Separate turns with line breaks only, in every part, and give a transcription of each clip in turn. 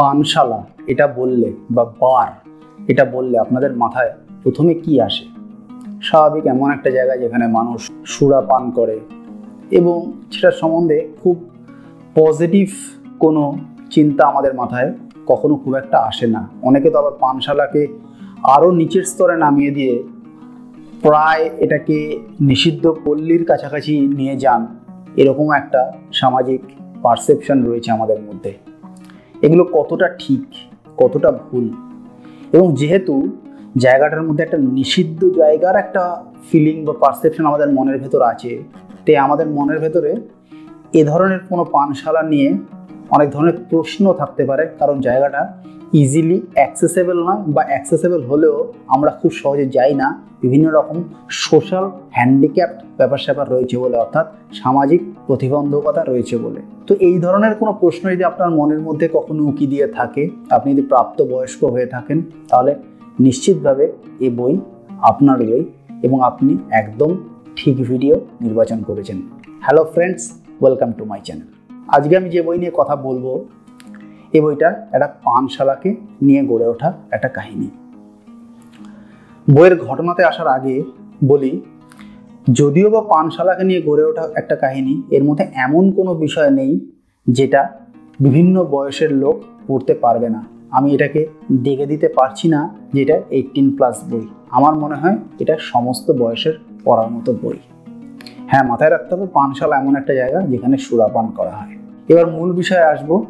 পানশালা, এটা বললে বা বার, এটা বললে আপনাদের মাথায় প্রথমে কি আসে? স্বাভাবিক এমন একটা জায়গা যেখানে মানুষ সুরা পান করে এবং সেটার সম্বন্ধে খুব পজিটিভ কোনো চিন্তা আমাদের মাথায় কখনো খুব একটা আসে না। অনেকে তো আবার পানশালাকে আরও নিচের স্তরে নামিয়ে দিয়ে প্রায় এটাকে নিষিদ্ধ পল্লীর কাছাকাছি নিয়ে যান, এরকম একটা সামাজিক পারসেপশন রয়েছে আমাদের মধ্যে। এগুলো কতটা ঠিক, কতটা ভুল? এবং যেহেতু জায়গাটার মধ্যে একটা নিষিদ্ধ জায়গার একটা ফিলিং বা পারসেপশন আমাদের মনের ভেতর আছে, তে আমাদের মনের ভেতরে এ ধরনের কোনো পানশালা নিয়ে অনেক ধরনের প্রশ্ন থাকতে পারে, কারণ জায়গাটা ইজিলি অ্যাক্সেসেবল নয় বা অ্যাক্সেসেবল হলেও আমরা খুব সহজে যাই না। বিভিন্ন রকম সোশ্যাল হ্যান্ডিক্যাপ্ট ব্যাপার স্যাপার রয়েছে বলে, অর্থাৎ সামাজিক প্রতিবন্ধকতা রয়েছে বলে। তো এই ধরনের কোনো প্রশ্ন যদি আপনার মনের মধ্যে কখনো উকি দিয়ে থাকে, আপনি যদি প্রাপ্তবয়স্ক হয়ে থাকেন, তাহলে নিশ্চিতভাবে এই বই আপনার বই এবং আপনি একদম ঠিক ভিডিও নির্বাচন করেছেন। Hello friends welcome to my channel আজকে আমি যে বই নিয়ে কথা বলব, এই বইটা একটা পানশালাকে নিয়ে গড়ে ওঠা একটা কাহিনী। বইয়ের ঘটনাতে আসার আগে বলি, যদিও বা পানশালাকে নিয়ে গড়ে ওঠা একটা কাহিনী, এর মধ্যে এমন কোনো বিষয় নেই যেটা বিভিন্ন বয়সের লোক পড়তে পারবে না। আমি এটাকে দেখে দিতে পারছি না যে এটা এইটিন প্লাস বই। আমার মনে হয় এটা সমস্ত বয়সের পড়ার মতো বই। হ্যাঁ মাথায় রাখতে হবে, পানশালা এমন একটা জায়গা যেখানে সুরাপান করা হয়। এবার মূল বিষয়ে আসব।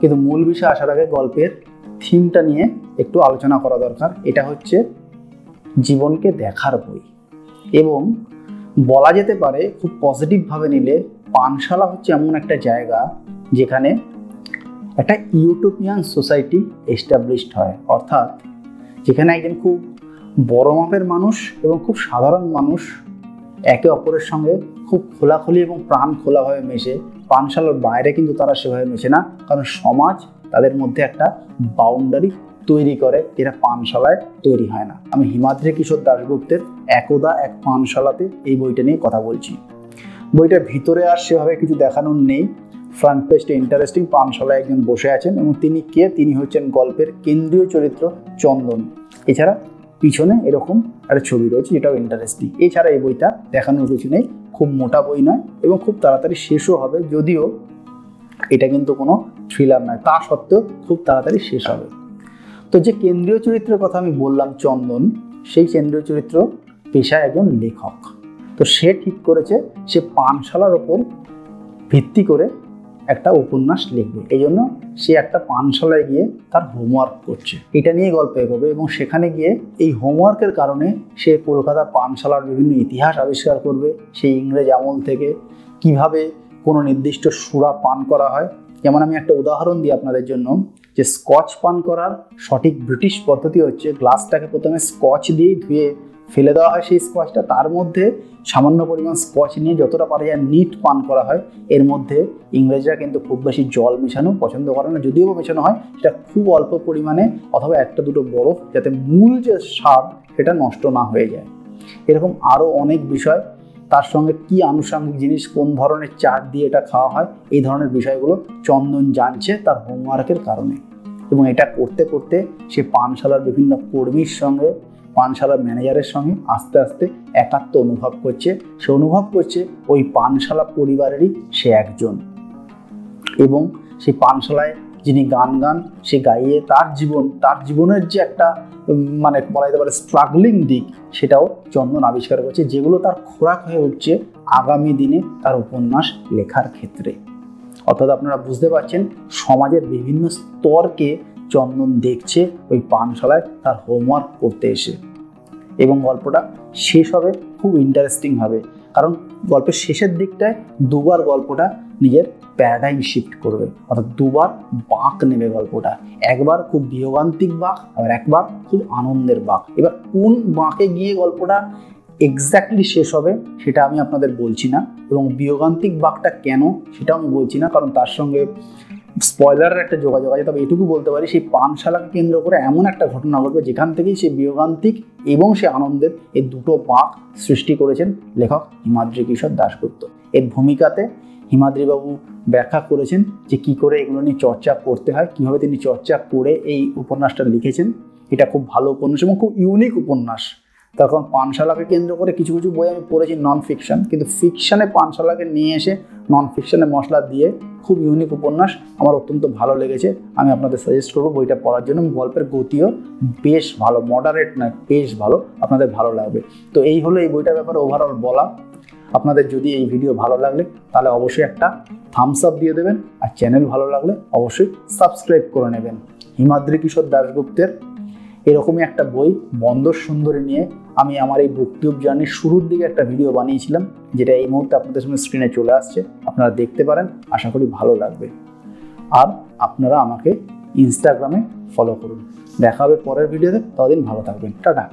কিন্তু মূল বিষয়ে আসার আগে গল্পের থিমটা নিয়ে একটু আলোচনা করা দরকার। এটা হচ্ছে জীবনকে দেখার বই। এবং বলা যেতে পারে খুব পজিটিভভাবে নিলে পানশালা হচ্ছে এমন একটা জায়গা যেখানে একটা ইউটোপিয়ান সোসাইটি এস্টাবলিশড হয়। অর্থাৎ যেখানে একজন খুব বড় মাপের মানুষ এবং খুব সাধারণ মানুষ একে অপরের সঙ্গে খুব খোলাখুলি এবং প্রাণ খোলাভাবে মেশে পানশালার বাইরে কিন্তু তারা সেভাবে মেশে না। কারণ সমাজ তাদের মধ্যে একটা বাউন্ডারি তৈরি করে, যেটা পানশালায় তৈরি হয় না। আমি হিমাদ্রি কিশোর দাশগুপ্তের একদা এক পানশালাতে এই বইটা নিয়ে কথা বলছি। বইটার ভিতরে আর সেভাবে কিছু দেখানোর নেই। ফ্রন্ট পেজটা ইন্টারেস্টিং পানশালায় একজন বসে আছেন এবং তিনি কে? তিনি হচ্ছেন গল্পের কেন্দ্রীয় চরিত্র চন্দন। এছাড়া পিছনে এরকম একটা ছবি রয়েছে, যেটাও ইন্টারেস্টিং এছাড়া এই বইটা দেখানোর কিছু নেই। খুব মোটা বই নয় এবং খুব তাড়াতাড়ি শেষও হবে, যদিও এটা কিন্তু কোনো থ্রিলার নয়। তা সত্ত্বেও খুব তাড়াতাড়ি শেষ হবে। তো যে কেন্দ্রীয় চরিত্রের কথা আমি বললাম, চন্দন, সেই কেন্দ্রীয় চরিত্র পেশায় একজন লেখক। তো সে ঠিক করেছে, সে পানশালার ওপর ভিত্তি করে একটা উপন্যাস লিখবে। এই জন্য সে একটা পানশালায় গিয়ে তার হোমওয়ার্ক করছে। এটা নিয়ে গল্প এগোবে এবং সেখানে গিয়ে এই হোমওয়ার্কের কারণে সে কলকাতা পানশালার বিভিন্ন ইতিহাস আবিষ্কার করবে, সেই ইংরেজ আমল থেকে কীভাবে কোনো নির্দিষ্ট সুরা পান করা হয়। যেমন আমি একটা উদাহরণ দিই আপনাদের জন্য, যে স্কচ পান করার সঠিক ব্রিটিশ পদ্ধতি হচ্ছে গ্লাসটাকে প্রথমে স্কচ দিয়েই ধুয়ে ফেলে দেওয়া হয় সেই স্কচটা তার মধ্যে সামান্য পরিমাণ স্কচ নিয়ে যতটা পারা যায় নিট পান করা হয়, এর মধ্যে ইংরেজরা কিন্তু খুব বেশি জল মেশানো পছন্দ করে না, যদিও মেশানো হয়, সেটা খুব অল্প পরিমাণে অথবা একটা দুটো বরফ যাতে মূল যে স্বাদ, সেটা নষ্ট না হয়ে যায়। এরকম আরও অনেক বিষয়, তার সঙ্গে কি আনুষঙ্গিক জিনিস, কোন ধরনের চাট দিয়ে এটা খাওয়া হয়, এই ধরনের বিষয়গুলো চন্দন জানছে তার হোমওয়ার্কের কারণে। এবং এটা করতে করতে সে পানশালার বিভিন্ন কর্মীর সঙ্গে পানশালার ম্যানেজারের সঙ্গে আস্তে আস্তে একাত্ম অনুভব করছে। সে অনুভব করছে ওই পানশালা পরিবারেরই সে একজন। এবং সেই পানশালায় যিনি গান গান, সে গাইয়ে তার জীবন, তার জীবনের যে একটা মানে বলা যেতে পারে স্ট্রাগলিং দিক, সেটাও চন্দন আবিষ্কার করছে, যেগুলো তার খোরাক হয়ে উঠছে আগামী দিনে তার উপন্যাস লেখার ক্ষেত্রে। অর্থাৎ আপনারা বুঝতে পারছেন, সমাজের বিভিন্ন স্তরকে চন্দন দেখছে, ওই পানশালায় তার হোমওয়ার্ক করতে এসে। এবং গল্পটা শেষ হবে খুব ইন্টারেস্টিং হবে কারণ গল্পের শেষের দিকটায় দুবার গল্পটা নিজের প্যারাডাইম শিফট করবে, অর্থাৎ দুবার বাঁক নেবে গল্পটা। একবার খুব বিয়োগান্তিক বাঁক, আবার একবার খুব আনন্দের বাঁক। এবার কোন বাঁকে গিয়ে গল্পটা এক্স্যাক্টলি শেষ হবে সেটা আমি আপনাদের বলছি না, এবং বিয়োগান্তিক বাঁকটা কেন সেটাও আমি বলছি না, কারণ তার সঙ্গে স্পয়লারের একটা যোগাযোগ আছে, তবে এটুকু বলতে পারি, সেই পানশালাকে কেন্দ্র করে এমন একটা ঘটনা ঘটবে, যেখান থেকেই সে বিয়োগান্তিক এবং সে আনন্দের এই দুটো বাঁক সৃষ্টি করেছেন লেখক হিমাদ্রি কিশোর দাশগুপ্ত। এর ভূমিকাতে হিমাদ্রিবাবু ব্যাখ্যা করেছেন যে কি করে এগুলো নিয়ে চর্চা করতে হয়, কীভাবে তিনি চর্চা করে এই উপন্যাসটা লিখেছেন। এটা খুব ভালো উপন্যাস এবং খুব ইউনিক উপন্যাস। কারণ পানশালাকে কেন্দ্র করে কিছু কিছু বই আমি পড়েছি নন ফিকশন কিন্তু ফিকশনে পানশালাকে নিয়ে এসে নন ফিকশনে মশলা দিয়ে খুব ইউনিক উপন্যাস আমার অত্যন্ত ভালো লেগেছে। আমি আপনাদের সাজেস্ট করব বইটা পড়ার জন্য। গল্পের গতিও বেশ ভালো মডারেট নয়, বেশ ভালো, আপনাদের ভালো লাগবে। তো এই হলো এই বইটার ব্যাপারে ওভারঅল বলা। আপনাদের যদি এই ভিডিও ভালো লাগলে তাহলে অবশ্যই একটা থামস আপ দিয়ে দেবেন। আর চ্যানেল ভালো লাগলে অবশ্যই সাবস্ক্রাইব করে নেবেন। হিমাদ্রি কিশোর দাশগুপ্তের এরকমই একটা বই বন্দর সুন্দরী নিয়ে আমি আমার এই বুকটিউব জার্নির শুরুর দিকে একটা ভিডিও বানিয়েছিলাম, যেটা এই মুহূর্তে আপনাদের সামনে স্ক্রিনে চলে আসছে। আপনারা দেখতে পারেন, আশা করি ভালো লাগবে। আর আপনারা আমাকে ইনস্টাগ্রামে ফলো করুন। দেখা হবে পরের ভিডিওতে ততদিন ভালো থাকবেন। টাটা।